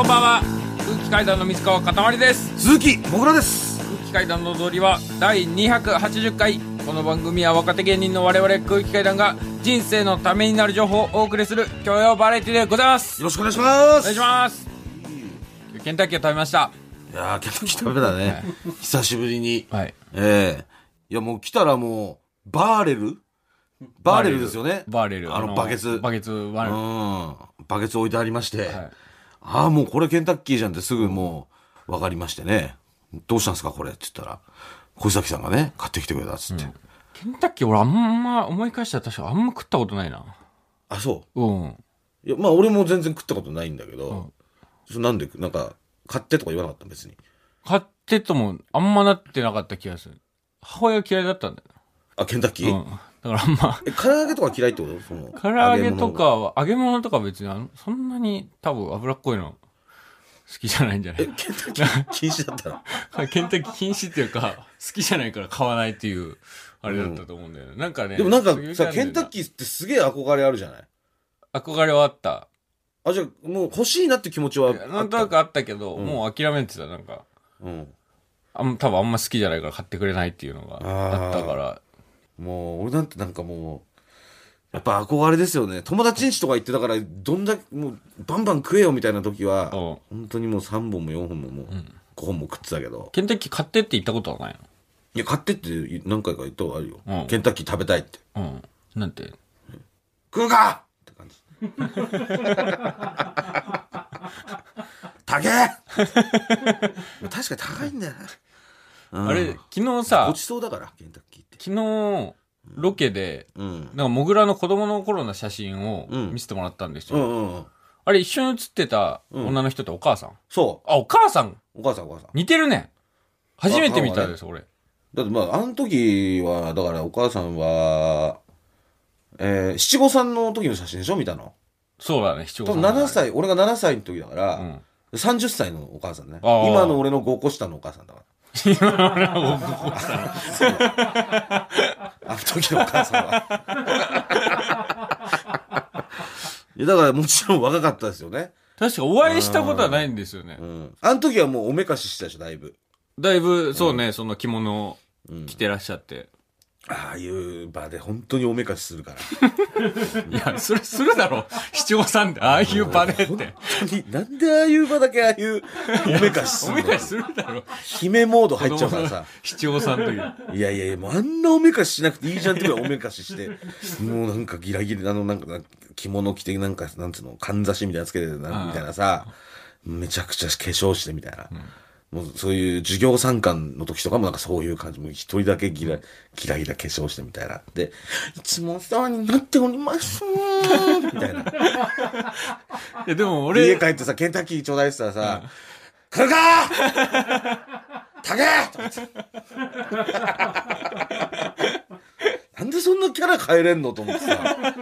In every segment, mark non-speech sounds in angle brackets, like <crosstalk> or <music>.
こんばんは。空気階段の水川かたまりです。鈴木もぐらです。空気階段の踊りは第280回。この番組は若手芸人の我々空気階段が人生のためになる情報をお送りする教養バラエティでございます。よろしくお願いします。お願いします。ケンタッキーを食べました？いやーケンタッキー食べたね。久しぶりに。はい。ええ。いやもう来たらもうバーレル？バーレルですよね。バーレル。あのバケツ。バケツバケツ置いてありまして、はいああもうこれケンタッキーじゃんってすぐもう分かりましてね。どうしたんですかこれって言ったら。小崎さんがね買ってきてくれたっつって、ケンタッキー俺あんま思い返したら確かあんま食ったことないな。あそう？ん。ういやまあ俺も全然食ったことないんだけど、それなんでなんか買ってとか言わなかった別に。買ってともあんまなってなかった気がする。母親嫌いだったんだよ。あケンタッキー、うんだからあんま。え唐揚げとか嫌いってこと？その唐揚げと物かは揚げ物とか別にあのそんなに多分脂っこいの好きじゃないんじゃない？ケンタッキー禁止だったら <laughs> ケンタッキー禁止っていうか好きじゃないから買わないっていうあれだったと思うんだよね、なんかねでもなんかさケンタッキーってすげえ憧れあるじゃない？憧れはあった。あじゃあもう欲しいなって気持ちは？なんとなくあったけど、もう諦めてたなんか。うん。あん多分あんま好きじゃないから買ってくれないっていうのがあったからもう俺なんてなんかもうやっぱ憧れですよね。友達ん家とか行ってだからどんだけもうバンバン食えよみたいな時はうん。本当にもう3本も4本ももう5本も食ってたけど。ケンタッキー買ってって言ったことはないいや買ってって何回か言ったことあるよ、うん。ケンタッキー食べたいって。のうん。なんて？食うか！って感じ。高え！<laughs> 確かに高いんだよね、うん。あれ昨日さごちそうだからケンタッキーって昨日ロケでうん。なんかモグラの子供の頃の写真をうん。見せてもらったんですよ、うんうんうん。あれ一緒に写ってた女の人ってお母さん、そあお母さん？うお母さんお母さん。似てるね。初めて見たです、俺。だってまああの時はだからお母さんはえー七五三の時の写真でしょ見たの？そうだね七五多分7歳俺が7歳の時だから、うん。30歳のお母さんね。あー。今の俺の5個下のお母さんだからあの時のお母さんは。いやだからもちろん若かったですよね。確かお会いしたことはないんですよね。うん。あの時はもうおめかししてたでしょだいぶ。だいぶそうね、その着物を着てらっしゃって、ああいう場で本当におめかしするから。<laughs> いやそれするだろ。七五三でああいう場でって。本当になんでああいう場だけああいうおめかしすおるのめかしするだろ。姫モード入っちゃうからさ。七五三の時いやいやいや、もうあんなおめかししなくていいじゃんってぐらいおめかしして、もうなんかギラギラ、あのなんか着物着て、なんか、なんつうの、かんざしみたいなのつけてな、みたいなさ、めちゃくちゃ化粧してみたいな。もうそういう授業参観の時とかもなんかそういう感じ、もう一人だけギラ、ギラギラ化粧してみたいな。で、いつもお世話になっております。<laughs> みたいな。いやでもで家俺帰ってさ、ケンタッキーちょうだいって言ったらさ、来るかたけとか言って。なんでそんなキャラ変えれんのと思ってさ。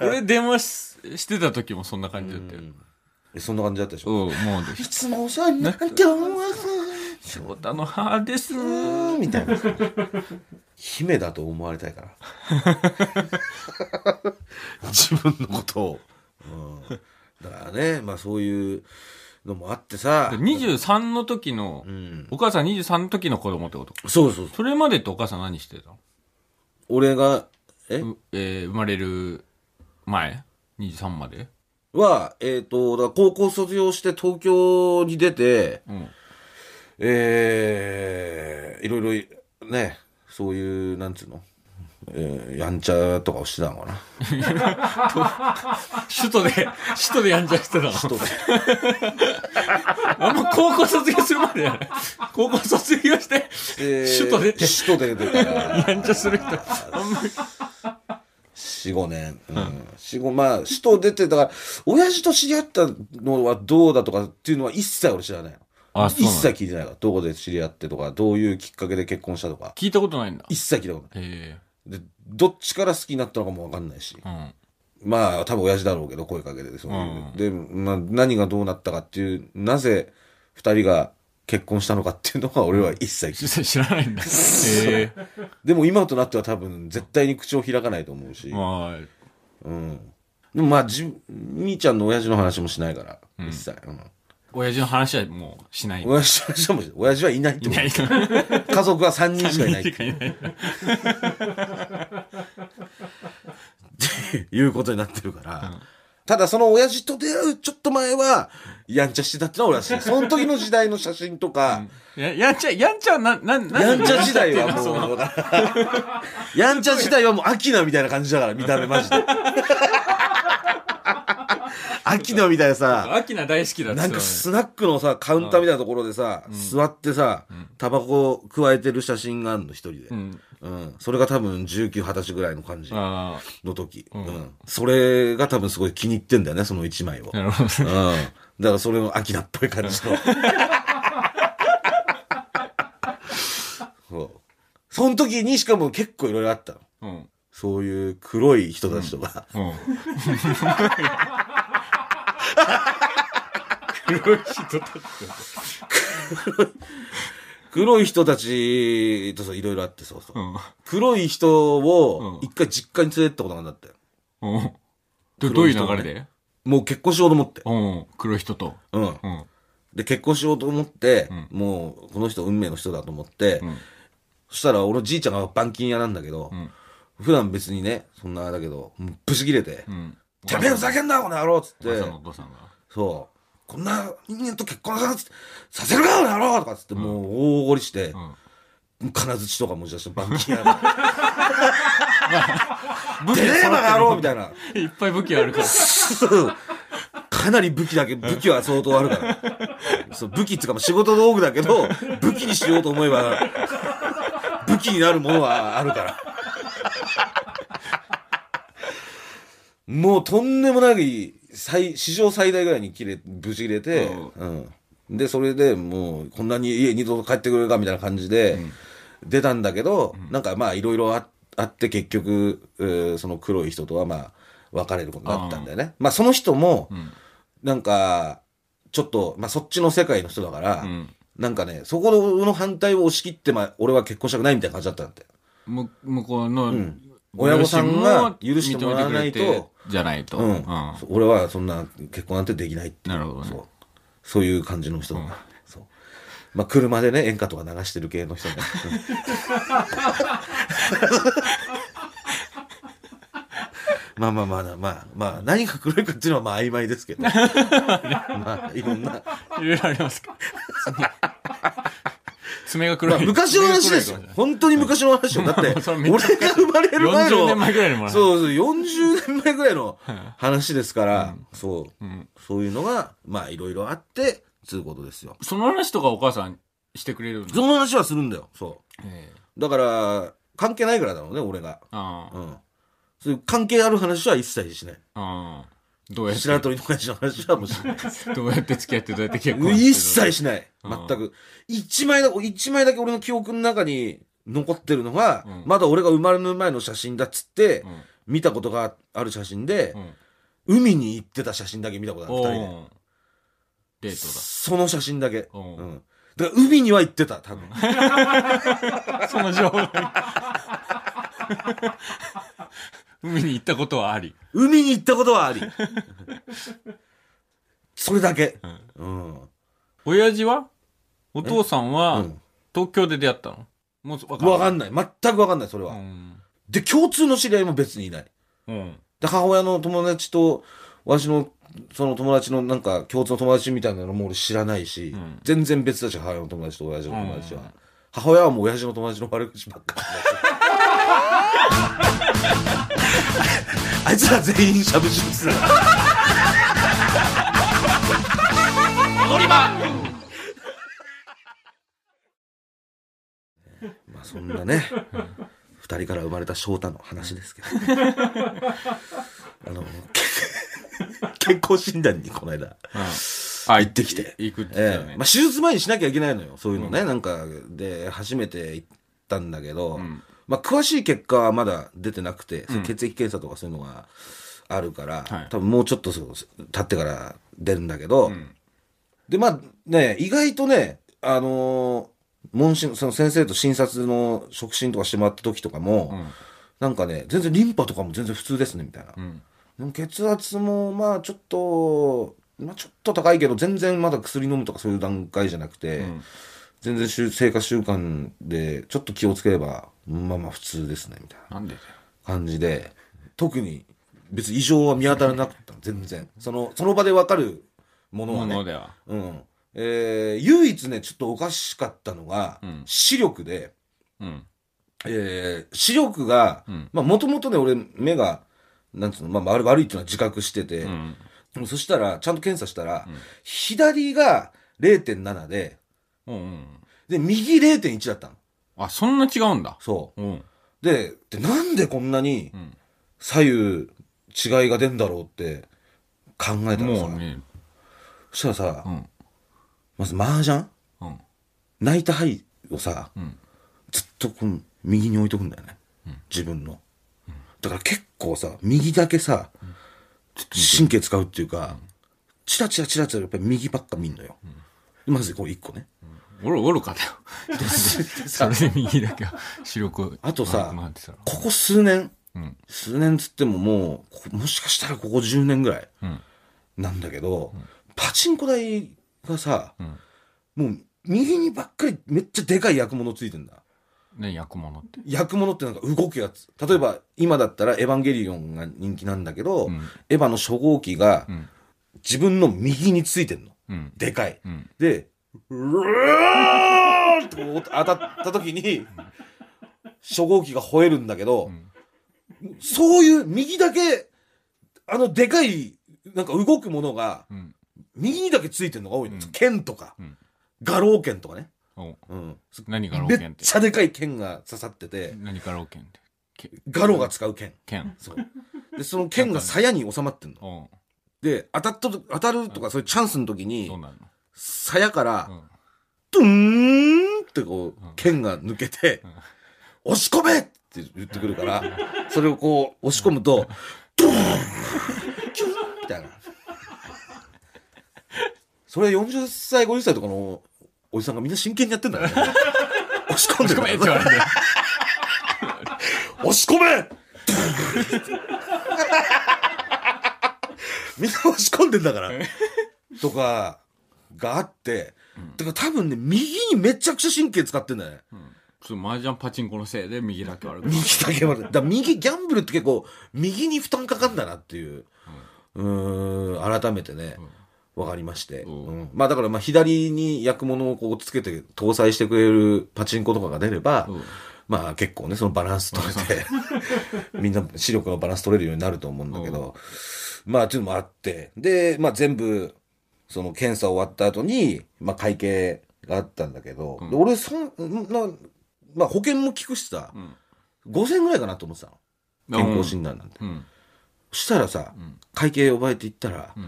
俺電話ししてた時もそんな感じだったよ。えそんな感じだったでしょ？うん、もういつもお世話になっております。翔太の母ですみたいな。姫だと思われたいから。<laughs> 自分のことを。うんだからね、まあそういうのもあってさ。23の時の、うん。お母さん23の時の子供ってこと？そうそうそう。それまでってお母さん何してたの？俺が、え？うえー生まれる前 ?23 まで？は、えっ、と、だから高校卒業して東京に出て、うん。えー、いろいろね、そういう、なんつうの、えー、やんちゃとかをしてたのかな。<laughs> 首都で、首都でやんちゃしてたの？人であんま高校卒業するまで高校卒業して、えー首都出て首都で出て <laughs> やんちゃする人。あんまり。4、5年。うん。4、5、まあ、首都出て、だから、親父と知り合ったのはどうだとかっていうのは一切俺知らないあそうなんだ切聞いてないから。どこで知り合ってとか、どういうきっかけで結婚したとか。聞いたことないんだ。一切聞いたことない。えで、どっちから好きになったのかもわかんないし。えうん。まあ、多分親父だろうけど、声かけて、そういう。で、まあ、何がどうなったかっていう、なぜ二人が結婚したのかっていうのは俺は一切知知らないんだ。ええでも今となっては多分絶対に口を開かないと思うし。まあ、うん。でもまあ、じ、みーちゃんの親父の話もしないから。一切。うん。親父の話はもうしない。親父はもう親父はいないってこと。家族は3人しかいないしかいない。<laughs> っていうことになってるから。ただその親父と出会うちょっと前は、やんちゃしてたってのは俺は知る。<laughs> その時の時代の写真とか、ややんちゃ、やんちゃはな、な、な、やんちゃ時代はもう、<laughs> やんちゃ時代はもう秋菜みたいな感じだから、見た目マジで。秋菜みたいなさ、アキナ大好きだっなんかスナックのさ、カウンターみたいなところでさ、座ってさ、タバコ加えてる写真があるの、一人で。うん。うん。それが多分19、20歳ぐらいの感じあの時。うん。それが多分すごい気に入ってんだよね、その一枚をあ、。なるほど。うん。だからそれの秋菜っぽい感じの。<laughs> そう。その時にしかも結構いろいろあったの。うん。そういう黒い人たちとか。うん。黒い人たち黒い人たちとさ、いろいろあって、そうそう。うん。黒い人をうん一回実家に連れてったことがあったよ。うん。どどういう流れで？もう結婚しようと思って。うん。黒い人と。うん。うん。で、結婚しようと思って、うんもう、この人運命の人だと思って、うん。そしたら、俺のじいちゃんが板金屋なんだけど、うん。普段別にね、そんなあれだけど、もうブチ切れて、うん。てめえふざけんな、この野郎っつって。そう、こんな人間と結婚ささせるか、この野郎とかっつって、もう大怒りして、うん。金槌とか持ち出して、板金屋が、<laughs> 武てめえバカ野郎みたいな。いっぱい武器あるから。かなり武器だけ、武器は相当あるから。そう武器っていうか、仕事道具だけど、武器にしようと思えば、武器になるものはあるから。もうとんでもない、最、史上最大ぐらいに切れ、ぶち切れて、うん。で、それでもう、こんなに家二度と帰ってくれるかみたいな感じで、出たんだけど、なんかまあ、いろいろああって、結局、えーその黒い人とはまあ、別れることになったんだよね。まあ、その人も、うん。なんか、ちょっと、まあ、そっちの世界の人だから、うん。なんかね、そこの反対を押し切って、まあ、俺は結婚したくないみたいな感じだったんだよ。む向こうの、ん親御さんが許してもらわないとじゃないと。うん。うん俺はそんな結婚なんてできないって。なるほどねそう。そういう感じの人だから。そう。まあ、車でね、演歌とか流してる系の人ね。<laughs> まあまあまあまあまあ、何が黒いかっていうのはまあ曖昧ですけど。<laughs> まあ、いろんな。いろいろありますか爪が黒い。まあ、昔の話ですよ。本当に昔の話よ。だって、<laughs> 俺が生まれる前の。40年前ぐらいのそうそう、40年前ぐらいの話ですから、そう、んそういうのが、まあ、いろいろあって、つうことですよ。その話とかお母さんしてくれるの？その話はするんだよ。そええう。だから、関係ないからだろうね、俺が。あうん。そういう関係ある話は一切しない。あ。ああ。どうやって？白鳥の親父の話はもうしない。どうやって付き合ってどうやって結婚して一切しない。うん全く。一枚だ、一枚だけ俺の記憶の中に残ってるのが、うんまだ俺が生まれる前の写真だっつって、うん見たことがある写真で、うん。海に行ってた写真だけ見たことある、二人ーデーその写真だけ。おううん。だから海には行ってた、多分。<laughs> その情報が。海に行ったことはあり。海に行ったことはあり。<laughs> それだけ。うん。親父は？お父さんは？うん東京で出会ったの？もうわかんわかんない。全くわかんない、それは。うん。で、共通の知り合いも別にいない。うん。で、母親の友達と、私の、その友達のなんか共通の友達みたいなのも俺知らないし、ん全然別だし、母親の友達と親父の友達は。うん母親はもう親父の友達の悪口ばっかり。<laughs> あいつら全員しゃぶしぶつだ踊り場まあそんなね、二人から生まれた翔太の話ですけど。あの、け健康診断にこの間、あ、行ってきて。行くって言ったよねええまあ、。手術前にしなきゃいけないのよ。そういうのね。なんか、で、初めて行ったんだけど、んまあ、詳しい結果はまだ出てなくて、うん。血液検査とかそういうのがあるから、はい。多分もうちょっとそう経ってから出るんだけど、うん。で、まあね、意外とね、あのー問診、その先生と診察の触診とかしてもらった時とかも、うん。なんかね、全然リンパとかも全然普通ですね、みたいな。うん。でも血圧もまあちょっと、まあ、ちょっと高いけど全然まだ薬飲むとかそういう段階じゃなくて、ん全然生活習慣でちょっと気をつければまあまあ普通ですねみたいななんでだよ。感じで特に別に異常は見当たらなかったの全然。そのその場で分かるものはね。ものでは。うん。えー唯一ねちょっとおかしかったのが、うん。視力で、うん。えー視力がもともとね俺目がなんつうの、まあ、悪悪いっていうのは自覚してて、うん。そしたらちゃんと検査したら、うん。左が0.7でうんうん。で右0.1だったの。あそんな違うんだ。そう。ん。うででなんでこんなにうん左右違いが出んだろうって考えたらさ、もうね。そしたらさ、うん。まず麻雀？うん。泣いた牌をさ、うん。ずっとこの右に置いとくんだよね、自分の、だから結構さ右だけさ、神経使うっていうか、チラチラチラチラやっぱり右ばっか見んのよ、まずこう一個ね、愚愚かだよ。<laughs> それで右だけは視力あとさここ数年うん。数年つってももうこもしかしたらここ10年ぐらいうん。なんだけど、パチンコ台がさ、うん。もう右にばっかりめっちゃでかい薬物ついてんだ。ね焼くものって。薬物ってなんか動くやつ。例えば今だったら「エヴァンゲリオン」が人気なんだけど、うん。エヴァの初号機がうん。自分の右についてんの。うん。でかい。うん。でうーってこう当たった時に初号機が吠えるんだけど、そういう右だけあのでかいなんか動くものがうん。右にだけついてるのが多いの、うん。剣とか、うん。画廊剣とかね、おう。ん、何が老めっ剣ってちゃでかい剣が刺さってて。何か老剣って？けガロが使う剣。剣。そう。でその剣が鞘に収まってんの。で当たったと当たるとかそういうチャンスの時にそうなの？鞘からうん。ドゥーンってこううん。剣が抜けて押し込め!って言ってくるからそれをこう押し込むとドゥーン!キュンみたいな。それ40歳50歳とかのおじさんがみんな真剣にやってんだよね。押し込んでごめんってる言われて押し込め! <laughs> みんな押し込んでんだから。とか、があって、だから多分ね、右にめちゃくちゃ神経使ってんだよね。ちょっと麻雀パチンコのせいで右だけ悪く右だけは。だから右、ギャンブルって結構、右に負担かかんだなっていう、うーん、改めてね、わかりまして。うん。うん。まあだから、まあ左に薬物をこうつけて搭載してくれるパチンコとかが出れば、うん。まあ結構ね、そのバランス取れて、<laughs> みんな視力のバランス取れるようになると思うんだけど、まあっていうのもあって、で、まあ全部、その検査終わった後に、まあ会計があったんだけど、うん。で俺そんな、まあ保険も効くしさ、うん。5000円ぐらいかなと思ってたの。健康診断なんて。うん。そしたらさ、ん。会計呼ばれて行ったら、うん。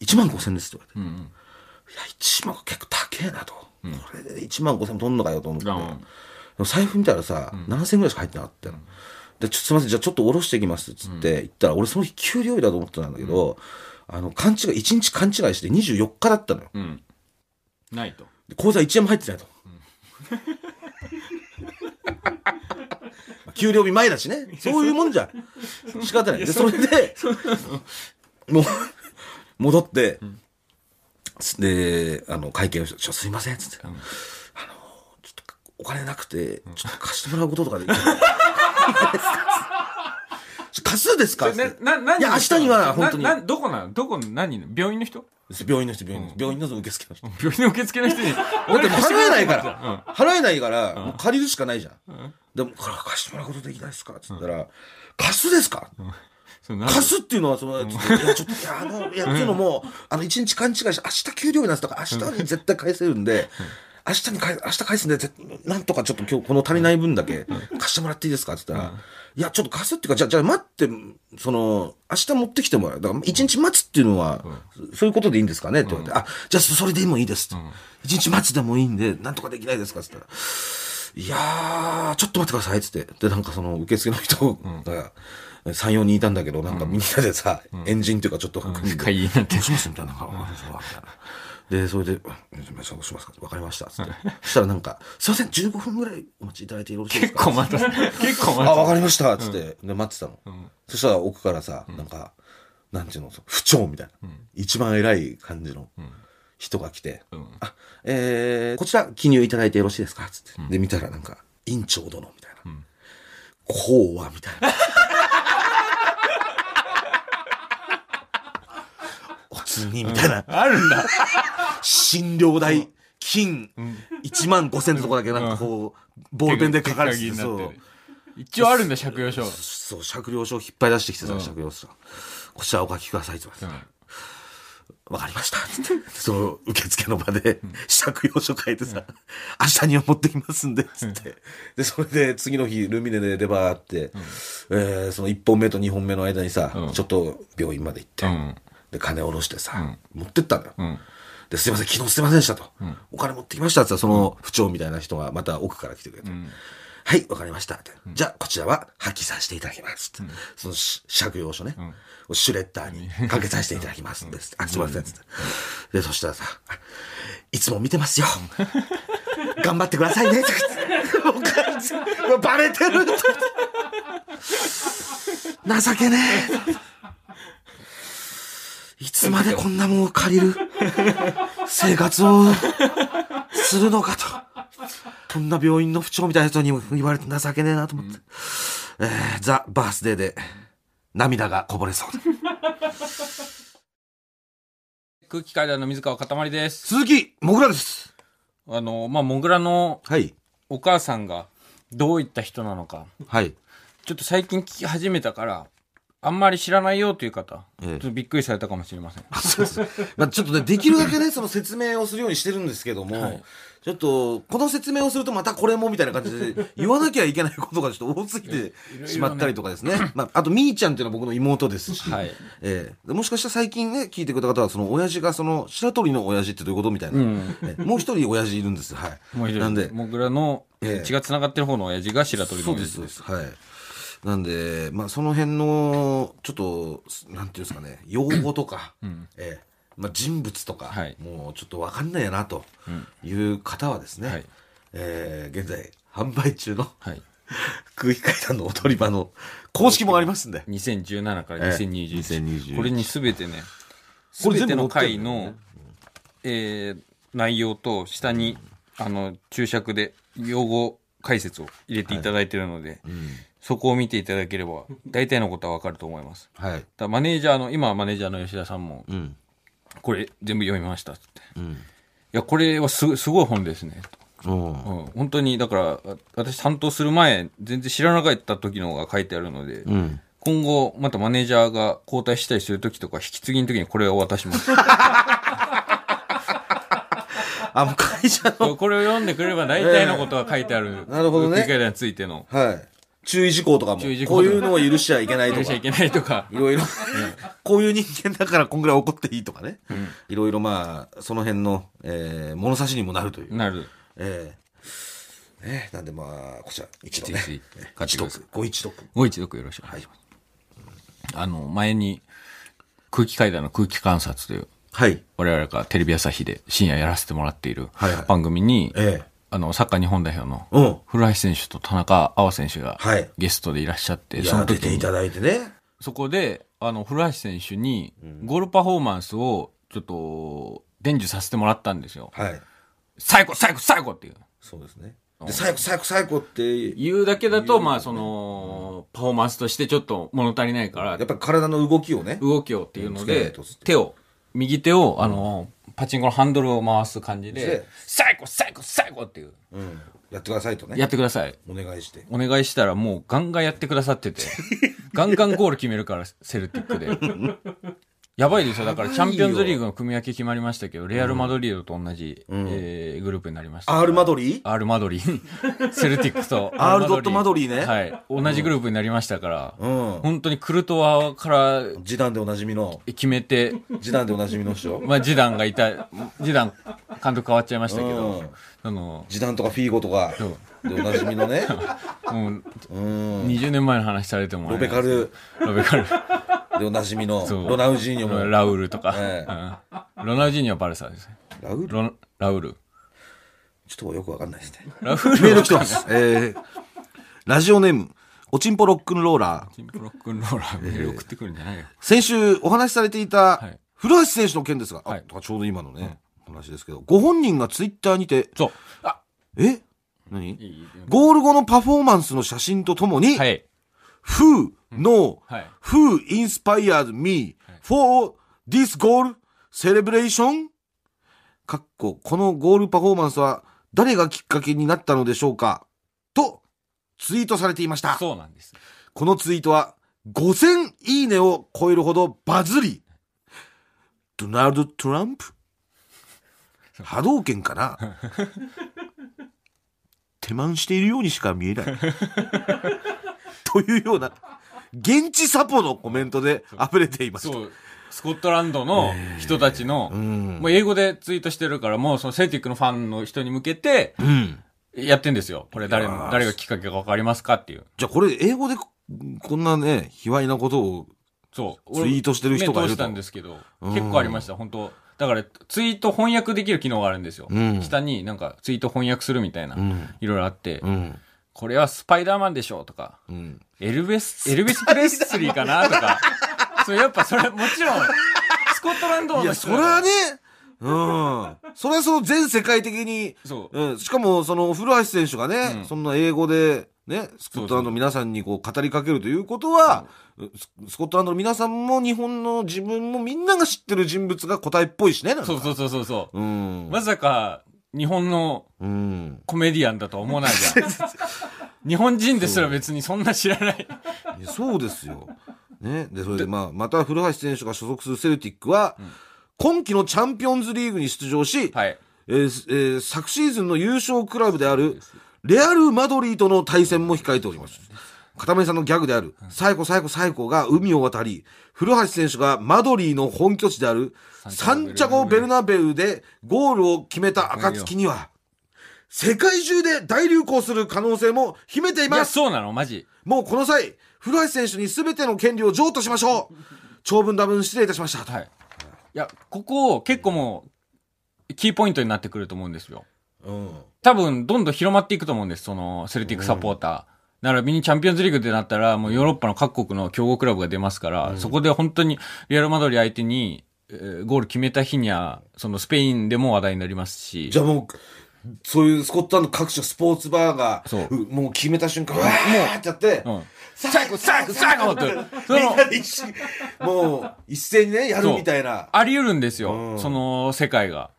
1万5000円ですって言われて、うんうん。いや、1万結構高えなと。これで1万5000円取んのかよと思って。財布見たらさ、7000円ぐらいしか入ってなかったよ。で、ちょっとすみません、じゃあちょっと下ろしてきますっつって言ったら、俺その日給料日だと思ってたんだけど、あの、勘違い、1日勘違いして24日だったのよ。うんないとで口座1円も入ってないと。ま <laughs> あ給料日前だしね。そういうもんじゃ。仕方ない。で、それで、もう、戻って、で、あの、会計をして、ちょ、すいません、つって。あの、ちょっと、お金なくて、ちょっと貸してもらうこととかできないちょ貸すですか？な、な、何いや、明日には本当に。な、などこなの？どこの、何の？病院の人？病院の人、病院の人、病院の受付の人。病院の受付の人に。<laughs> だって払えないかうん。ら、払えないから、もう借りるしかないじゃん。でも、これ貸してもらうことできないですか？つったら、貸すですか？貸すっていうのは、その、ちょっといや、ちょっと、いや、あの、いや、っていうのも、あの、一日勘違いして、明日給料日なんですとか、明日に絶対返せるんで、明日に返、明日返すんで、絶なんとかちょっと今日この足りない分だけ貸してもらっていいですか？って言ったら、いや、ちょっと貸すっていうか、じゃあ、じゃあ待って、その、明日持ってきてもらう。だから、一日待つっていうのは、そういうことでいいんですかね？って言われて、あ、じゃあ、それでもいいです。一日待つでもいいんで、なんとかできないですか？って言ったら、いやー、ちょっと待ってください。っつって。で、なんかその受付の人が、3、4人いたんだけど、なんかみんなでさ、エンジンっていうかちょっと組ん。で、会議になって。どうします？みたいな。で、それで、うんそうしますかわかりました。つって。<laughs> そしたらなんか、すいません、15分ぐらいお待ちいただいてよろしいですか？結構待た、結構あ、待わかりました。つって、で、待ってたの。んそしたら奥からさ、なんか、なんていうの、不調みたいな、一番偉い感じの人が来て、うんあ、えー、こちら記入いただいてよろしいですか？つって。で、見たらなんか、院長殿みたいな。こうは、みたいな。<laughs> おつに、みたいな。あるんだ。診療代、金、1万5千のとこだけなんかこう、ボールペンで書かれてて、そう一応あるんだ、借用書。そう、借用書を引っ張り出してきてさ、うん借用書。こちらお書きくださいって言われわかりました。つってその受付の場で、借用書書いてさ、明日には持ってきますんで、つって。で、それで次の日、ルミネでレバーあって、えーその1本目と2本目の間にさ、うんちょっと病院まで行って、うん。で、金下ろしてさ、持ってったんだよ。うん。で、すいません、昨日すいませんでしたと。お金持ってきましたって言ったら、その不調みたいな人がまた奥から来てくれて。はい、わかりましたって。じゃあ、こちらは破棄させていただきますって。そのし借用書ね、シュレッダーにかけさせていただきますんです。あ、すいません。つって。で、そしたらさ、あいつも見てますよ。頑張ってくださいね。って言ってもう完全もうバレてるって情けねえ。いつまでこんなもんを借りる？<laughs> 生活をするのかと。こんな病院の不調みたいな人に言われて情けねえなと思って。えーザ・バースデーで涙がこぼれそう。<laughs> 空気階段の水川かたまりです。鈴木もぐらです。あの、まあ、もぐらのはい。お母さんがどういった人なのか、はい。ちょっと最近聞き始めたから、あんまり知らないよという方、ええちょっとびっくりされたかもしれません。そうです。<laughs> まあちょっとね、できるだけね、その説明をするようにしてるんですけども、はいちょっと、この説明をするとまたこれもみたいな感じで、言わなきゃいけないことがちょっと多すぎていろいろねしまったりとかですね。まあ、あと、みーちゃんっていうのは僕の妹ですし、はいええでもしかしたら最近ね、聞いてくれた方は、その、親父がその、白鳥の親父ってどういうことみたいな。うんええもう一人親父いるんです。はい。もう一人なんで、もぐらのええ血が繋がってる方の親父が白鳥の親父で。そうですす。はい。なんで、まあ、その辺の、ちょっと、なんていうんですかね、用語とか、ええまあ、人物とか、はい。もうちょっとわかんないやな、という方はですね、はい。えー現在、販売中のはい。空気階段の踊り場の公式もありますんで、2017からええ。2021。2021これにすべてね、す。これべての全部載って回のね、えー内容と下に、あの、注釈で用語解説を入れていただいているので、そこを見ていただければ、大体のことはわかると思います。はい。だマネージャーの、今はマネージャーの吉田さんも、うん。これ全部読みましたって。いうん。や、これはすすごい本ですね。とうんうん、本当に、だから、あ私担当する前、全然知らなかった時のが書いてあるので、うん。今後、またマネージャーが交代したりする時とか、引き継ぎの時にこれを渡します。<laughs> あ、もう会社の、これを読んでくれれば大体のことが書いてある。なるほどね理解についての。はい。注意事項とかも、こういうのを許しちゃいけないとか許しちゃい。けないとか。いろいろ、こういう人間だからこんぐらい怒っていいとかね。いろいろまあ、その辺の、えー物差しにもなるという。なる。ええねなんでまあ、こちら、一度ねぜひ、買ってください。ご一読。ご一読よろしくお願いします。あの、前に、空気階段の空気観察という、はい。我々がテレビ朝日で深夜やらせてもらっているはいはい番組に、ええあの、サッカー日本代表のうん。古橋選手と田中碧選手がはいゲストでいらっしゃって、その時に出ていただいてね。そこで、あの、古橋選手に、ゴールパフォーマンスを、ちょっと、伝授させてもらったんですよ。はい。最高最高最高っていう。そうですね。で、最後、最後、最後って、言うだけだと、まあ、その、パフォーマンスとしてちょっと物足りないからやっ、ぱり体の動きをね。動きをっていうので手を、右手を、あの、パチンコのハンドルを回す感じでで、最高最高最高っていう、うん。やってくださいとね。やってください。お願いして。お願いしたらもうガンガンやってくださってて、<laughs> ガンガンゴール決めるから、セルティックで。やばいですよ。だからチャンピオンズリーグの組み分け決まりましたけど、レアル・マドリードと同じ、えーグループになりました。アールマドリー？アール・マドリー。<laughs> セルティックとアールドットマドリーねはい。同じグループになりましたから、うん。本当にクルトワからジダンでおなじみの、決めて、ジダンでおなじみの人？まあ、ジダンがいた、ジダン監督変わっちゃいましたけうんど、あの、ジダンとかフィーゴとかそうでおなじみのね。もううん。20年前の話されてもロベカルロベカル。でおなじみのそうロナウジーニョも。ラウルとか。えうんロナウジーニョはバルサですね。ラウル？ロラウル。ちょっとよくわかんないですね。ラウルメール来てます。えー、ラジオネーム、おちんぽロックンローラー。チンプロックンローラーメール送ってくるんじゃないよ。先週お話しされていたはい古橋選手の件ですが、あはいちょうど今のね、話ですけど、ご本人がツイッターにて、そう。あ、え？何？ゴール後のパフォーマンスの写真とともに、はい。Who, No, はい。Who inspired me for this goal celebration? かっこ、このゴールパフォーマンスは誰がきっかけになったのでしょうか？と、ツイートされていました。そうなんです。このツイートは5000いいねを超えるほどバズり、ドナルド・トランプ波動拳かな？<laughs> 手満しているようにしか見えない。<laughs> というような、現地サポのコメントで溢れています。そう。スコットランドの人たちの、うん。もう英語でツイートしてるから、もうそのセルティックのファンの人に向けて、うん。やってんですよ。これ誰の、誰がきっかけかわかりますかっていう。じゃあこれ英語でここんなね、卑猥なことをそう。ツイートしてる人がいるとしたんですけど、うん結構ありました、本当だから、ツイート翻訳できる機能があるんですよ。うん下になんかツイート翻訳するみたいな、うん。いろいろあって、うん。これはスパイダーマンでしょとか、うん。エルベス、エルベス・プレスリーかなとか、そう、やっぱそれ、もちろん、スコットランドいや、のそれはね、うん。それはその全世界的に、そう。うん、しかもその古橋選手がね、うんそんな英語でね、スコットランドの皆さんにこう語りかけるということは、ススコットランドの皆さんも日本の自分もみんなが知ってる人物が答えっぽいしね、なんかそうそうそうそうそう。うん。まさか、日本のうん。コメディアンだとは思わないじゃん。<laughs> 日本人ですら別にそんな知らない。いやそうですよ。ね。で、それでまあ、また古橋選手が所属するセルティックは、今季のチャンピオンズリーグに出場し、はい。えーえー昨シーズンの優勝クラブであるレアル・マドリーとの対戦も控えております。片目さんのギャグである、サイコサイコサイコが海を渡り、古橋選手がマドリーの本拠地であるサンチャゴ・ベルナベウでゴールを決めた暁には、世界中で大流行する可能性も秘めていいや、ます。そうなのマジ。もうこの際、古橋選手に全ての権利を譲渡しましょう。長文多文失礼いたしました。はい。いや、ここ、結構もう、キーポイントになってくると思うんですよ。うん。多分、どんどん広まっていくと思うんです、その、セルティックサポーター。だから、ミニチャンピオンズリーグってなったら、もうヨーロッパの各国の強豪クラブが出ますから、そこで本当に、リアルマドリー相手に、えーゴール決めた日には、そのスペインでも話題になりますし。じゃあもう、そういうスコットランド各地のスポーツバーが、そうもう決めた瞬間、わーってやって、うん。最後、最後、最後って、そみんの、なで一緒に、もう、一斉にね、やるみたいな。あり得るんですよ、うんその世界が。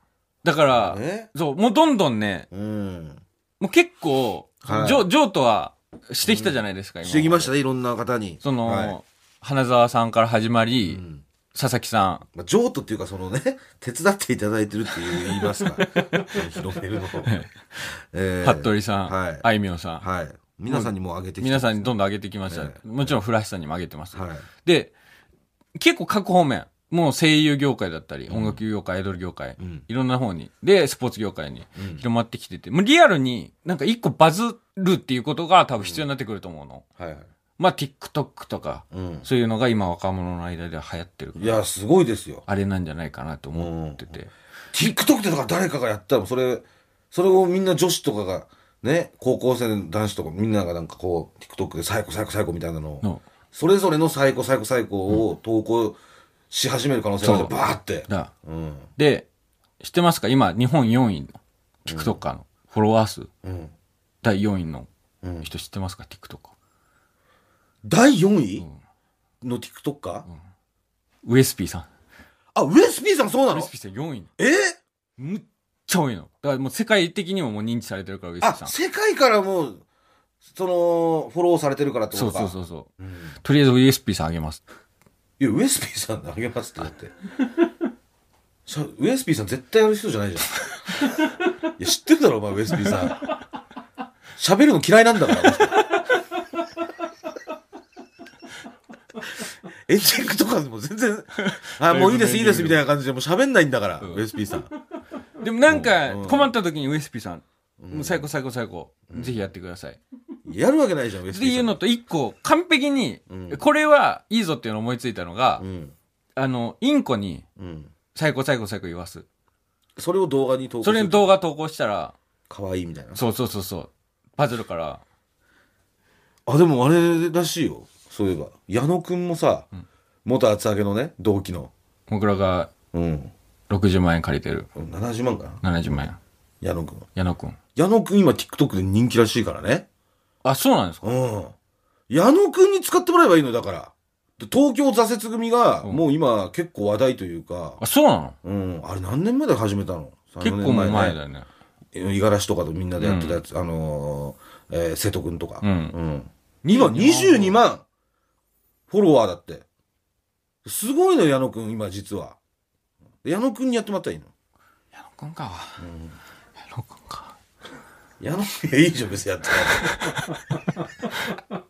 だから、ねそう、もうどんどんね、うん。もう結構、はいジョジョートはしてきたじゃないですか、今。してきましたね、いろんな方に。その、はい花澤さんから始まり、ん佐々木さん、まあ、譲渡っていうか、そのね、<laughs> 手伝っていただいてるっていう言いますか。<laughs> 広めるの。<laughs> えー服部さん、はいあいみょんさん、はい。皆さんにも上げてきて皆さんにどんどん上げてきました。えもちろん、フラッシュさんにも上げてます。はい。で、結構各方面、もう声優業界だったり、音楽業界、アイドル業界、んいろんな方に、で、スポーツ業界に広まってきてて、もうリアルになんか一個バズるっていうことが多分必要になってくると思うの。はいはい。まあ、TikTok とか、うん。そういうのが今若者の間では流行ってるからいや、すごいですよ。あれなんじゃないかなと思ってて。TikTok でとか誰かがやったら、それ、それをみんな女子とかが、ね、高校生の男子とかみんながなんかこう、TikTok でサイコサイコサイコみたいなのを、のそれぞれのサイコサイコサイコを投稿し始める可能性があるそうバーって。だうん。で、知ってますか？今、日本4位の TikToker のフォロワー数、うん。第4位のうん人知ってますか ?TikToker。第4位？の TikToker? ウエスピーさん。あ、ウエスピーさんそうなの？ウエスピーさん4位の。え？むっちゃ多いの。だからもう世界的にももう認知されてるから、ウエスピあーさ、ん。世界からもう、その、フォローされてるからってこそうとか。そうそうそう。うん。とりあえずウエスピーさんあげます。いや、ウエスピーさんあげますってだって。<laughs> ウエスピーさん絶対やる人じゃないじゃん。<laughs> いや、知ってるだろ、お前、ウエスピーさん。喋るの嫌いなんだから、<laughs> エンディングとかでも全然、あ、もういいです、いいです、みたいな感じでもう喋んないんだから、ウエスピーさん。でもなんかうん困った時にウエスピーさん、もう最高最高最高、ぜひやってください。やるわけないじゃん、って。いうのと一個完璧に、うんこれはいいぞっていうのを思いついたのが、うん。あの、インコにうん。最高最高最高言わす。それを動画に投稿それに動画投稿したら、かわいいみたいな。そうそうそうそう、バズるから、あ、でもあれらしいよ。そういえば。矢野くんもさ、元厚揚げのね、同期の。僕らがうん。60万円借りてる。70万かな70万円。矢野くん。矢野くん。矢野くん今 TikTok で人気らしいからね。あ、そうなんですか？うん。矢野くんに使ってもらえばいいのよだから。で東京挫折組が、うんもう今結構話題というか、あ、そうなの？うん。あれ何年前で始めたの？結構もう前だよね。五十嵐とかとみんなでやってたやつ、あのー、えー瀬戸くんとか。うんうん。今22万フォロワーだって。すごいのよ、矢野くん、今実は。矢野くんにやってもらったらいいの？矢野くんか。矢野いや、<laughs> いいじゃん、別にやってない。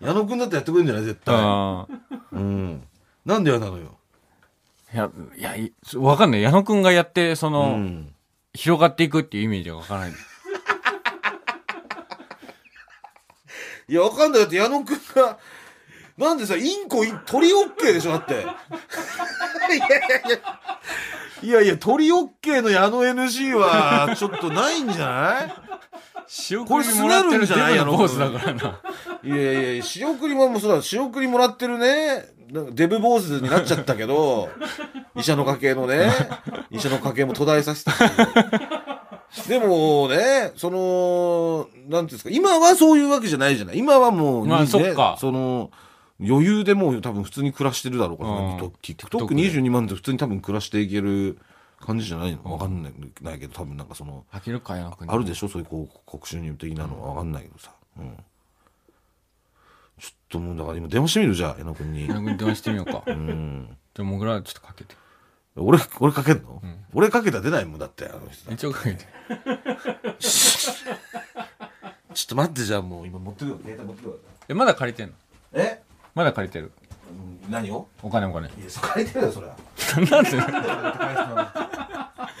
<laughs> 矢野くんだってやってくれるんじゃない？絶対。あうん。なんで嫌なのよ？あ。いや、いやい、わかんない。矢野くんがやって、その、うん。広がっていくっていうイメージがわからない。いや、わかんない。だって矢野くんが、なんでさ、インコ、イン鳥オッケーでしょだって。いやいやいや。いやいや、鳥オッケーの矢野 NG は、ちょっとないんじゃない？仕これすねるんじゃないデブの坊主だからな。いやいや、仕送りももうそうだ、仕送りもらってるね、なんかデブ坊主になっちゃったけど、<laughs> 医者の家系のね、医者の家系も途絶えさせたし。でもね、その、なんていうんですか、今はそういうわけじゃないじゃない。今はもう、まあねそっかその、余裕でもう多分普通に暮らしてるだろうから、うん TikTok22 万って普通に多分暮らしていける感じじゃないの？わかんないないけど、多分なんかその、飽きるか、矢野く。あるでしょ？そういう広告収入的なの？はわかんないけどさ。うん。ちょっともうだから今電話してみる？じゃあ、矢野くんに矢。野くんに電話してみようか。<laughs> うん。じゃあ、もぐらちょっとかけて。俺、俺かけんの、俺かけたら出ないもんだって、あの人。一応かけて。<laughs> ちょっと待って、じゃあもう今持ってくる。携帯持ってくる。え、まだ借りてんの？え？まだ借りてる。うん何を？お金お金。いや、そ借りてるよ、それは。<laughs> なんで？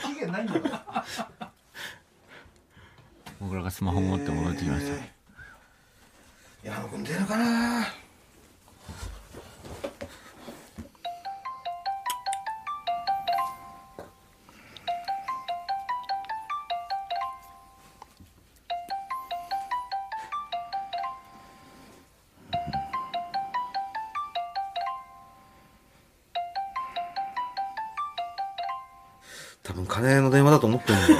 期限ないんだから。僕らがスマホ持って戻ってきました。矢野くん出るかな？多分金の電話だと思ってるんだよ。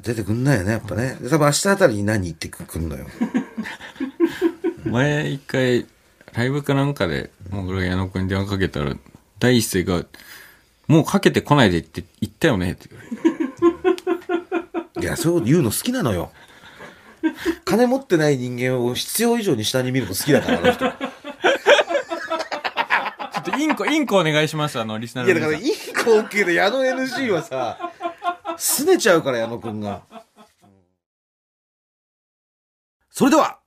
<laughs> 出てくんないよね、やっぱね。で多分明日あたりに何言ってくんのよ。前一回、ライブかなんかで、もぐらが矢野くんに電話かけたら、第一声が、もうかけてこないでって言ったよねって言われて。いや、そういうこと言うの好きなのよ。金持ってない人間を必要以上に下に見るの好きだから、あの人。インコ、インコお願いします、あの、リスナーや、の皆さん。だからいい光景で矢野 NG はさ、拗ねちゃうから、矢野くんが。それでは、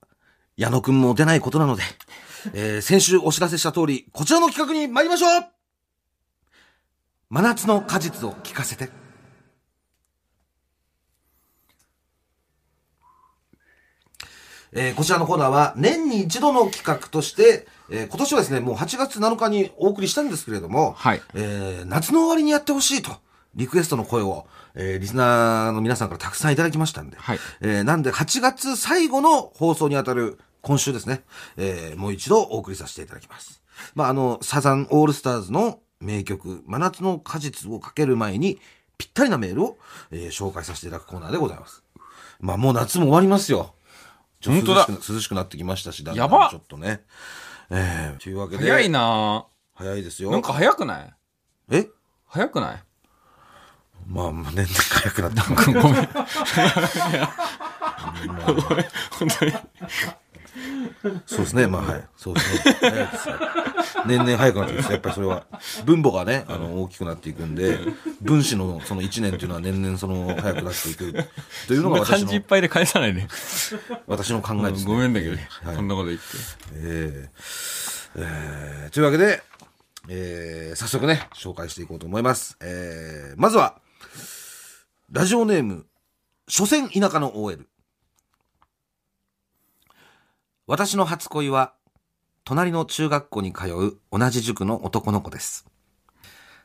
矢野くんも出ないことなので、えー先週お知らせした通り、こちらの企画に参りましょう真夏の果実を聞かせて。えーこちらのコーナーは年に一度の企画として、えー今年はですね、もう8月7日にお送りしたんですけれども、はいえー夏の終わりにやってほしいと、リクエストの声を、えーリスナーの皆さんからたくさんいただきましたんで、はいえーなんで8月最後の放送にあたる今週ですね、えーもう一度お送りさせていただきます。まあ、あの、サザンオールスターズの名曲、真夏の果実をかける前に、ぴったりなメールを、えー紹介させていただくコーナーでございます。まあ、もう夏も終わりますよ。本当だ涼しくなってきましたし、だんだんやばちょっとね。えー、というわけで。早いな早いですよ。なんか早くない？え？早くない？まあ、まあ年々早くなってごめん。<laughs> <laughs> ごめん。本当に。そうですね、まあはい。そうですね。早いですよ年々早くなってます。やっぱりそれは。分母がね、あの、大きくなっていくんで、分子のその1年っていうのは年々その、早くなっていく。というのが私漢字いっの、ぱいで返さないで。私の考えです、ね。ごめんだけど、はいこんなこと言って。えーえーというわけで、えー早速ね、紹介していこうと思います。えーまずは、ラジオネーム、所詮田舎の OL。私の初恋は、隣の中学校に通う同じ塾の男の子です。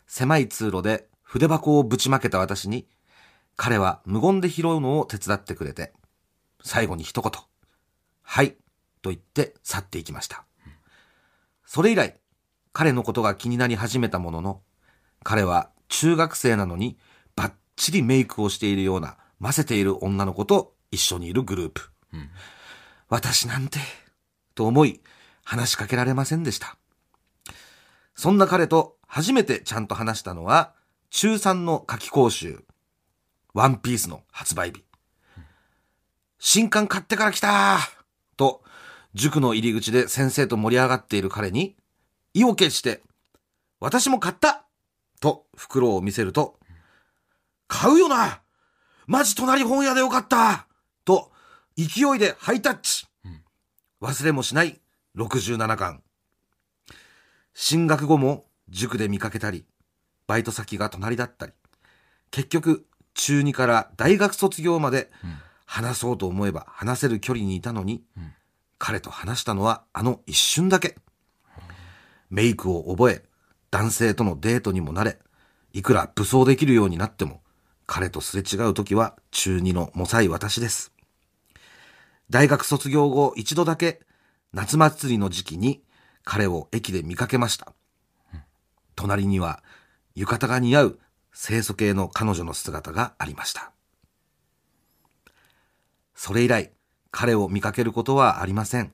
狭い通路で筆箱をぶちまけた私に、彼は無言で拾うのを手伝ってくれて、最後に一言、はい、と言って去っていきました。それ以来、彼のことが気になり始めたものの、彼は中学生なのにバッチリメイクをしているような、ませている女の子と一緒にいるグループ。私なんて、と思い、話しかけられませんでした。そんな彼と初めてちゃんと話したのは、中3の夏季講習、ワンピースの発売日。新刊買ってから来たと、塾の入り口で先生と盛り上がっている彼に、意を決して、私も買ったと袋を見せると、買うよなマジ隣本屋でよかった、勢いでハイタッチ、忘れもしない67巻。進学後も塾で見かけたり、バイト先が隣だったり、結局中2から大学卒業まで話そうと思えば話せる距離にいたのに、彼と話したのはあの一瞬だけ。メイクを覚え、男性とのデートにもなれ、いくら武装できるようになっても、彼とすれ違う時は中2のもさい私です。大学卒業後一度だけ夏祭りの時期に彼を駅で見かけました。隣には浴衣が似合う清楚系の彼女の姿がありました。それ以来、彼を見かけることはありません。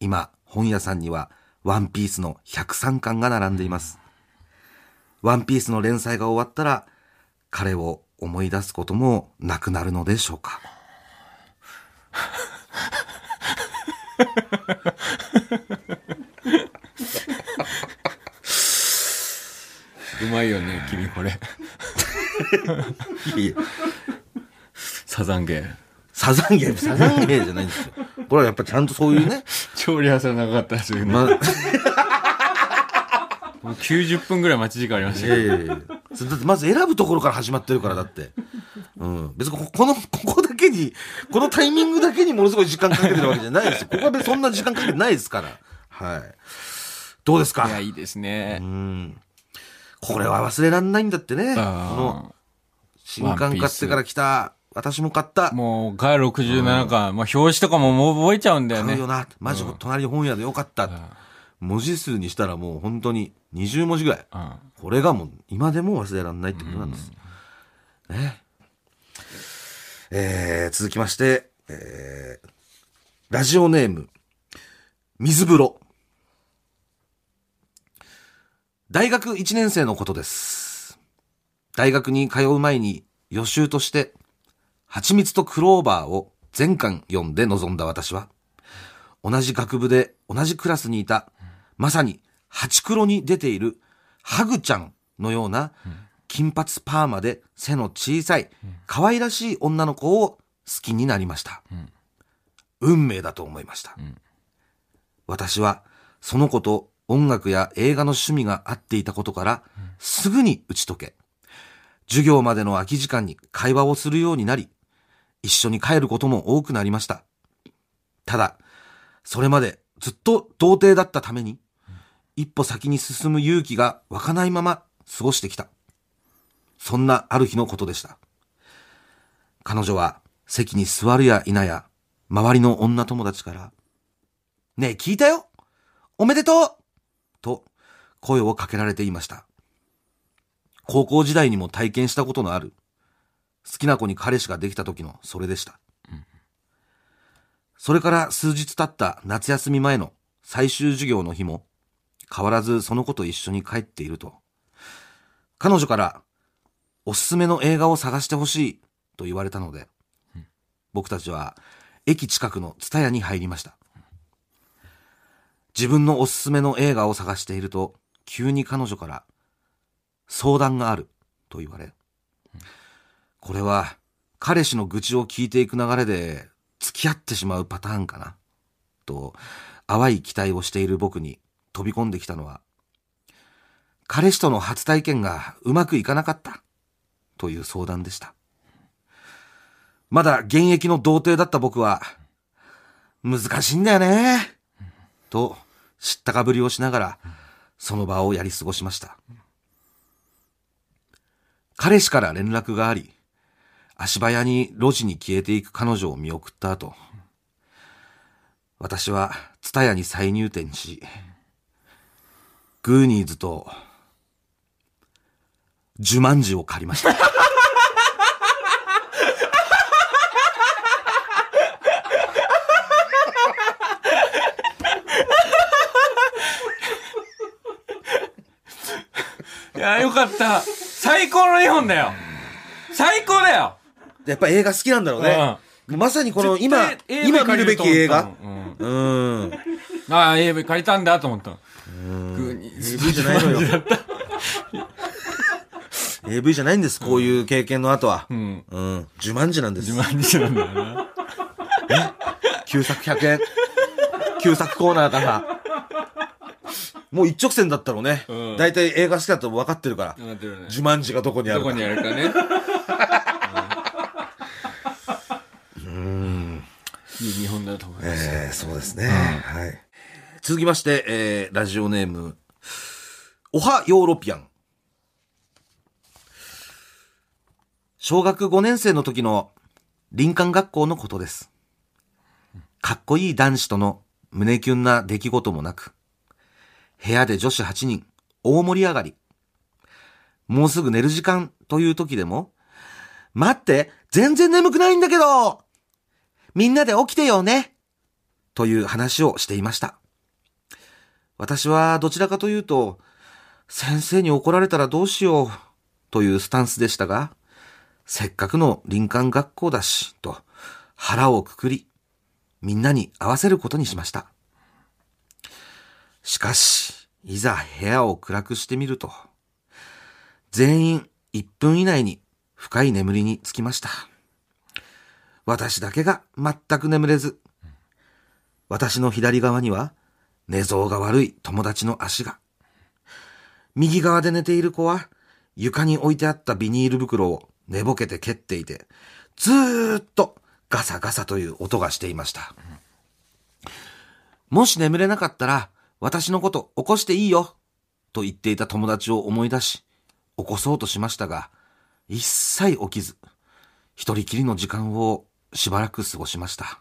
今、本屋さんにはワンピースの103巻が並んでいます。ワンピースの連載が終わったら、彼を思い出すこともなくなるのでしょうか。うまいよね、君これ。いいサザンゲー。サザンゲー、サザンゲーじゃないんですよ。これはやっぱちゃんとそういうね、超リハーサル長かったですよね。ま、<laughs> もう90分ぐらい待ち時間ありましたよ。いやいやいやそれだってまず選ぶところから始まってるから、だって。うん。別にこ <laughs> この、ここだけに、このタイミングだけにものすごい時間かけてるわけじゃないですよ。<laughs> ここは別にそんな時間かけてないですから。はい。どうですか？いや、いいですねう。ん。これは忘れらんないんだってね。この、新刊買ってから来た、私も買った。もう、ガ67巻、まあ、表紙とかももう覚えちゃうんだよね買うよ。な。マジ、隣本屋でよかった。文字数にしたらもう本当に20文字ぐらい。うん。これがもう今でも忘れられないってことなんです。ね。えー、続きまして、えー、ラジオネーム、水風呂。大学1年生のことです。大学に通う前に予習として、蜂蜜とクローバーを全巻読んで臨んだ私は、同じ学部で同じクラスにいた、まさに、ハチクロに出ている、ハグちゃんのような、金髪パーマで背の小さい、可愛らしい女の子を好きになりました。運命だと思いました。私は、その子と音楽や映画の趣味が合っていたことから、すぐに打ち解け、授業までの空き時間に会話をするようになり、一緒に帰ることも多くなりました。ただ、それまでずっと童貞だったために、一歩先に進む勇気が湧かないまま過ごしてきた。そんなある日のことでした。彼女は席に座るや否や、周りの女友達から、ねえ聞いたよおめでとうと声をかけられていました。高校時代にも体験したことのある、好きな子に彼氏ができた時のそれでした。それから数日経った夏休み前の最終授業の日も、変わらずその子と一緒に帰っていると、彼女から、おすすめの映画を探してほしいと言われたので、僕たちは駅近くのツタヤに入りました。自分のおすすめの映画を探していると、急に彼女から、相談があると言われ、これは彼氏の愚痴を聞いていく流れで付き合ってしまうパターンかなと淡い期待をしている僕に飛び込んできたのは彼氏との初体験がうまくいかなかったという相談でした。まだ現役の童貞だった僕は難しいんだよねと知ったかぶりをしながらその場をやり過ごしました。彼氏から連絡があり足早に路地に消えていく彼女を見送った後、私はツタヤに再入店し、グーニーズと、ジュマンジを借りました。いや、よかった。最高の日本だよ。最高だよ。やっぱ映画好きなんだろうね。まさにこの今、今見るべき映画。うん。うん。ああ、AV 借りたんだと思ったの。グーニーズ AV じゃないのよ。AV じゃないんです、こういう経験の後は。うん。うん。自慢自なんです自。慢自なんだよな。<laughs> 旧作100円？旧作コーナーから。もう一直線だったろうねうん。大体映画好きだと分かってるから。なってるね。自慢自がどこにあるか。どこにあるかね。うん。いい日本だと思います。えー、そうですね。はい。続きまして、えー、ラジオネーム、おはヨーロピアン。小学5年生の時の林間学校のことです。かっこいい男子との胸キュンな出来事もなく、部屋で女子8人、大盛り上がり。もうすぐ寝る時間という時でも、待って、全然眠くないんだけどみんなで起きてよねという話をしていました。私はどちらかというと、先生に怒られたらどうしようというスタンスでしたが、せっかくの林間学校だし、と腹をくくり、みんなに合わせることにしました。しかし、いざ部屋を暗くしてみると、全員1分以内に深い眠りにつきました。私だけが全く眠れず、私の左側には寝相が悪い友達の足が。右側で寝ている子は床に置いてあったビニール袋を寝ぼけて蹴っていて、ずーっとガサガサという音がしていました。もし眠れなかったら私のこと起こしていいよと言っていた友達を思い出し、起こそうとしましたが、一切起きず、一人きりの時間をしばらく過ごしました。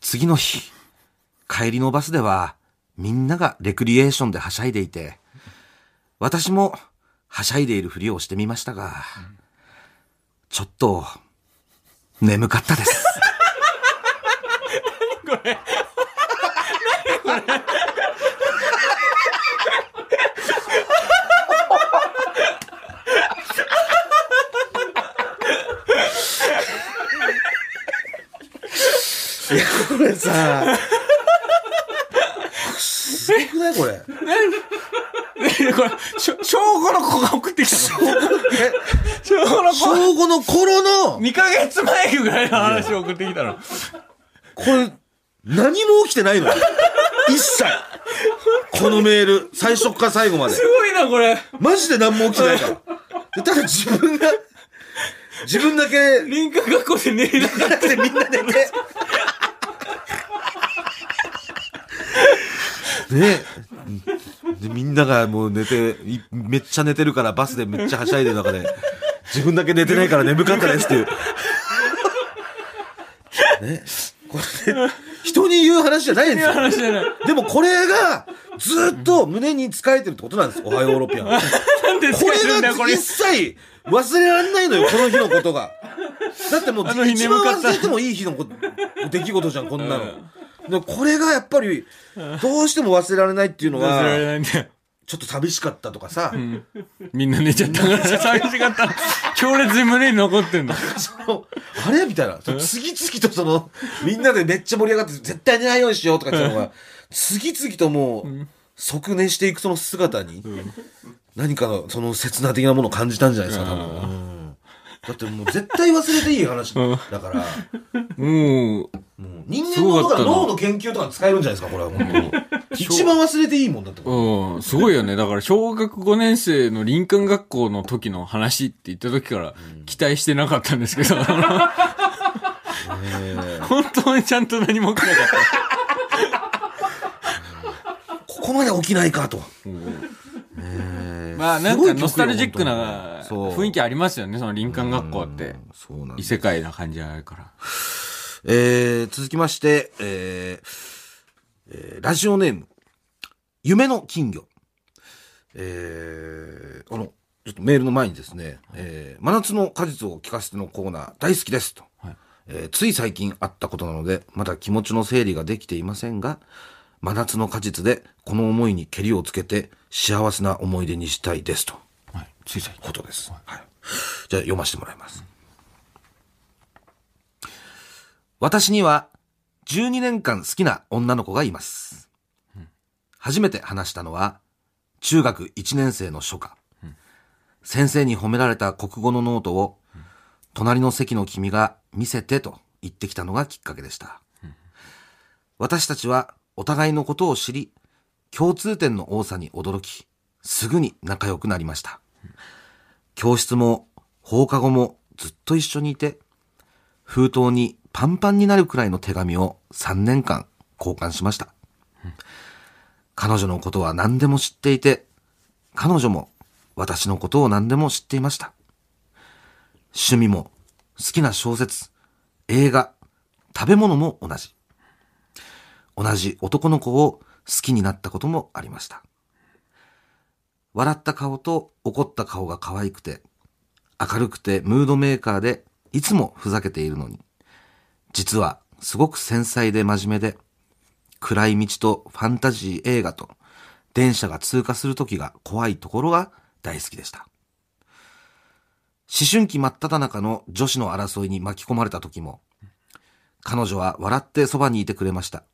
次の日、帰りのバスではみんながレクリエーションではしゃいでいて、私もはしゃいでいるふりをしてみましたが、ちょっと眠かったです。何これ何これ。いや、これさ、すごくないこれ？これ、しょ小5の子が送ってきたの。え小5の子。小5の頃の、2ヶ月前ぐらいの話を送ってきたの。これ、何も起きてないのよ一切。このメール、最初から最後まで。すごいな、これ。マジで何も起きてないから。でただ自分が、自分だけ、林間学校で寝れなかっなくてみんな寝て。ねで、みんながもう寝て、いめっちゃ寝てるからバスでめっちゃはしゃいでる中で、自分だけ寝てないから眠かったですっていう。ね。これ、人に言う話じゃないんですたよ。でもこれが、ずっと胸に使えてるってことなんです。おはようヨーロピアンこれが一。切忘れられないのよ、この日のことが。だってもう一番忘れてもいい日のこ <laughs> 出来事じゃん、こんなの。でこれがやっぱり、どうしても忘れられないっていうの忘れられは、ないんだよ。ちょっと寂しかったとかさ、みんな寝ちゃったから <laughs> 寂しかった。強烈に胸に残ってんの。そのあれ？みたいな。次々とその、みんなでめっちゃ盛り上がって、絶対寝ないようにしようとか言ってたのが、次々ともう、即寝していくその姿に、何かのその切な的なものを感じたんじゃないですか、多分。うん。だってもう絶対忘れていい話だから、もう人間のとか脳の研究とか使えるんじゃないですか、これは本当に。<laughs> 一番忘れていいもんだって。うん、すごいよね。だから、小学5年生の林間学校の時の話って言った時から期待してなかったんですけど、本当にちゃんと何も起きなかった。<laughs> ここまで起きないかと。ままあなんかノスタルジックな雰囲気ありますよね、その林間学校って。異世界な感じがあるから。えー、続きまして、えーえーラジオネーム、夢の金魚。えー、あの、ちょっとメールの前にですね、えー真夏の果実を聞かせてのコーナー大好きですと。はいえーつい最近あったことなので、まだ気持ちの整理ができていませんが、真夏の果実でこの思いにけりをつけて幸せな思い出にしたいですと。はい。つい最近。ことです。はい。じゃあ読ませてもらいます。私には12年間好きな女の子がいます。初めて話したのは中学1年生の初夏。先生に褒められた国語のノートを隣の席の君が見せてと言ってきたのがきっかけでした。私たちはお互いのことを知り、共通点の多さに驚き、すぐに仲良くなりました。教室も放課後もずっと一緒にいて、封筒にパンパンになるくらいの手紙を3年間交換しました。彼女のことは何でも知っていて、彼女も私のことを何でも知っていました。趣味も好きな小説、映画、食べ物も同じ。同じ男の子を好きになったこともありました。笑った顔と怒った顔が可愛くて、明るくてムードメーカーで、いつもふざけているのに、実はすごく繊細で真面目で、暗い道とファンタジー映画と、電車が通過する時が怖いところが大好きでした。思春期真っ只中の女子の争いに巻き込まれた時も、彼女は笑ってそばにいてくれました。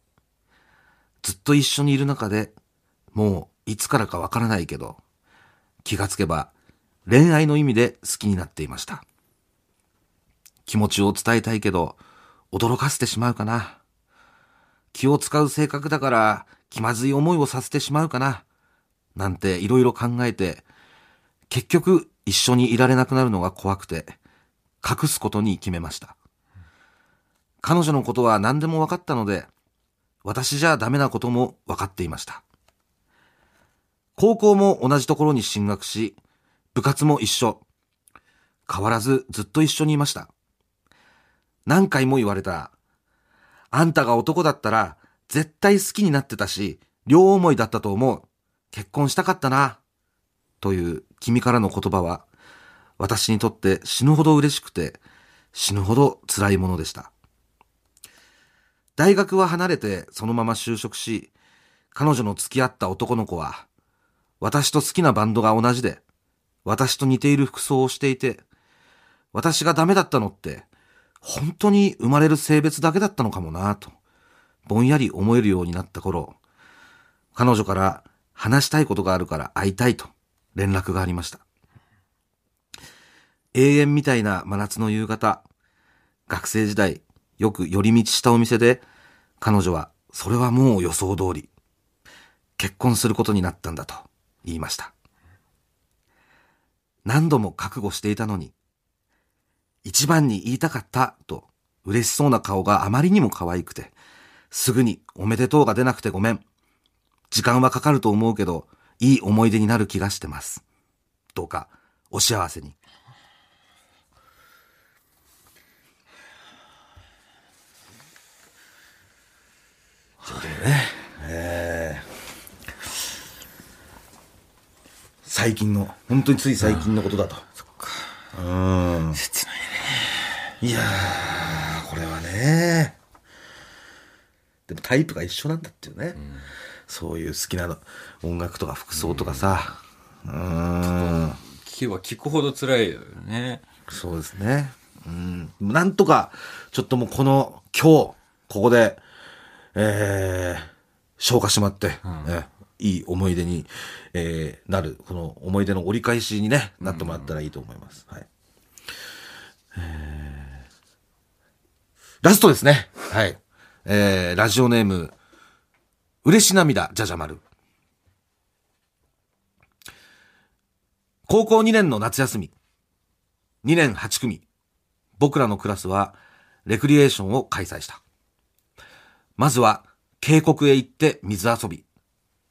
ずっと一緒にいる中で、もういつからかわからないけど、気がつけば恋愛の意味で好きになっていました。気持ちを伝えたいけど、驚かせてしまうかな。気を使う性格だから気まずい思いをさせてしまうかな。なんていろいろ考えて、結局一緒にいられなくなるのが怖くて、隠すことに決めました。彼女のことは何でも分かったので、私じゃダメなことも分かっていました。高校も同じところに進学し、部活も一緒。変わらずずっと一緒にいました。何回も言われた。あんたが男だったら絶対好きになってたし、両思いだったと思う。結婚したかったな。という君からの言葉は、私にとって死ぬほど嬉しくて、死ぬほど辛いものでした。大学は離れてそのまま就職し、彼女の付き合った男の子は、私と好きなバンドが同じで、私と似ている服装をしていて、私がダメだったのって、本当に生まれる性別だけだったのかもなぁと、ぼんやり思えるようになった頃、彼女から話したいことがあるから会いたいと連絡がありました。永遠みたいな真夏の夕方、学生時代、よく寄り道したお店で、彼女は、それはもう予想通り、結婚することになったんだと言いました。何度も覚悟していたのに、一番に言いたかったと嬉しそうな顔があまりにも可愛くて、すぐにおめでとうが出なくてごめん。時間はかかると思うけど、いい思い出になる気がしてます。どうか、お幸せに。ということでね、えー最近の、本当につい最近のことだと。そっか。うん。切ないね。いやー、これはね。でもタイプが一緒なんだっていうね。そういう好きなの音楽とか服装とかさ。うん。聞けば聞くほど辛いよね。そうですね。うん。なんとか、ちょっともうこの、今日、ここで、えー、消化しまって、ねいい思い出に、えーなる、この思い出の折り返しにね、なってもらったらいいと思います。はい。えーラストですね。はい。えー、ラジオネーム、嬉し涙、じゃじゃ丸。高校2年の夏休み。2年8組。僕らのクラスは、レクリエーションを開催した。まずは、渓谷へ行って水遊び。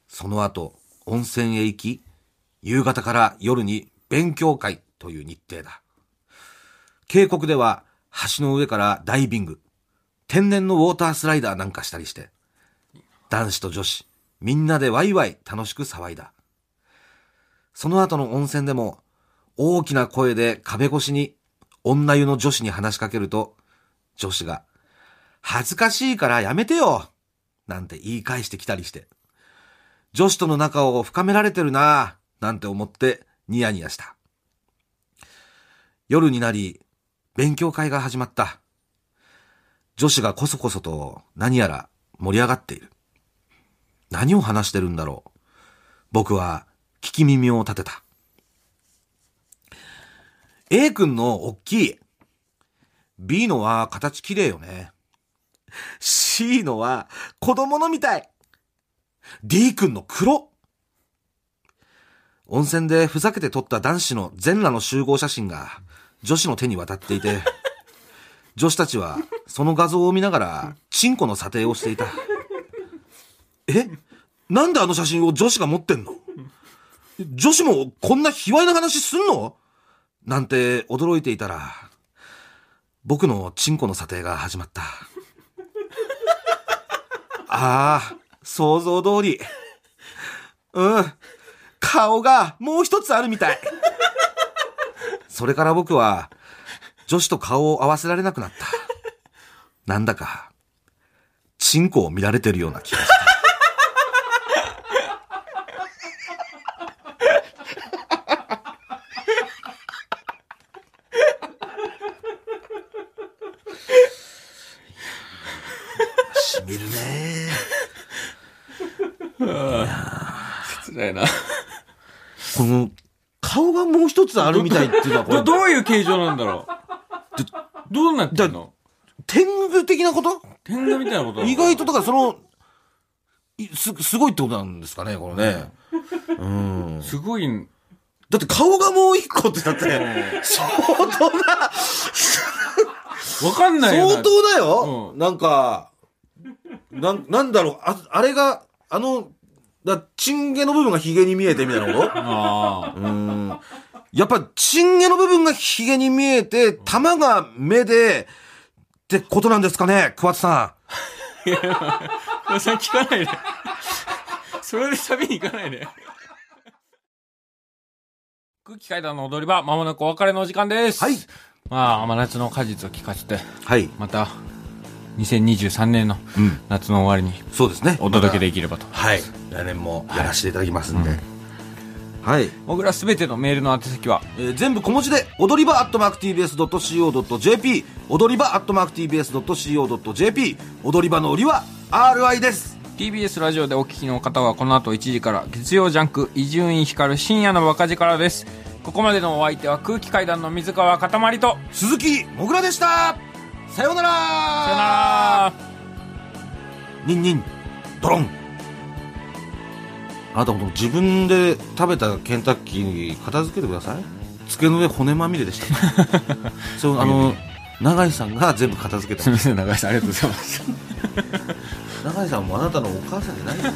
その後、温泉へ行き、夕方から夜に勉強会という日程だ。渓谷では橋の上からダイビング、天然のウォータースライダーなんかしたりして、男子と女子、みんなでワイワイ楽しく騒いだ。その後の温泉でも、大きな声で壁越しに女湯の女子に話しかけると、女子が、恥ずかしいからやめてよなんて言い返してきたりして、女子との仲を深められてるなぁ、なんて思ってニヤニヤした。夜になり、勉強会が始まった。女子がこそこそと何やら盛り上がっている。何を話してるんだろう。僕は聞き耳を立てた。A 君の大きい。B のは形綺麗よね。C のは子供のみたい。D 君の黒。温泉でふざけて撮った男子の全裸の集合写真が女子の手に渡っていて、女子たちはその画像を見ながらチンコの査定をしていた。え？なんであの写真を女子が持ってんの？女子もこんな卑猥な話すんの？なんて驚いていたら、僕のチンコの査定が始まった。ああ、想像通り。うん。顔がもう一つあるみたい。それから僕は、女子と顔を合わせられなくなった。なんだか、チンコを見られてるような気がした。しみるね辛いな。この、もう一つあるみたいっていうのはこど、れ、<laughs> どういう形状なんだろう？どうなってんの？天狗的なこと？天狗みたいなこと意外と、だからその、いす、すごいってことなんですかね、これね。うん。すごい、だって顔がもう一個ってだって、相当な、わかんないよ。な。相当だよ、うん。なんか、なん、なんだろう、あ、あれが、あの、だ、チンゲの部分がヒゲに見えてみたいなこと？<laughs> あうーん。やっぱ、チンゲの部分がヒゲに見えて、玉が目で、ってことなんですかね、桑田さあ。それ聞かないで。それで旅に行かないで。空気階段の踊り場、まもなくお別れのお時間です。はい。まあ、真夏の果実を聞かせて、ん。はい。また、2023年のうん。夏の終わりにそうですね。お届けできればと。はい。来年もやらせていただきますんで。はい。僕らすべてのメールの宛先は、えー全部小文字で、踊り場アットマーク TBS.CO.JP、踊り場アットマーク TBS.CO.JP、踊り場の売りは RI です。TBS ラジオでお聞きの方はこの後1時から月曜ジャンク伊集院光る深夜のバカ力ですここまでのお相手は空気階段の水川かたまりと鈴木もぐらでしたさようならさよならニンニン、ドロン。あなたも自分で食べたケンタッキー片付けてください。机の上骨まみれでした。<laughs> そう、あの、永井さんが全部片付けたすみ。ません長井さんありがとうございました <laughs> 永井さんもあなたのお母さんじゃないですよ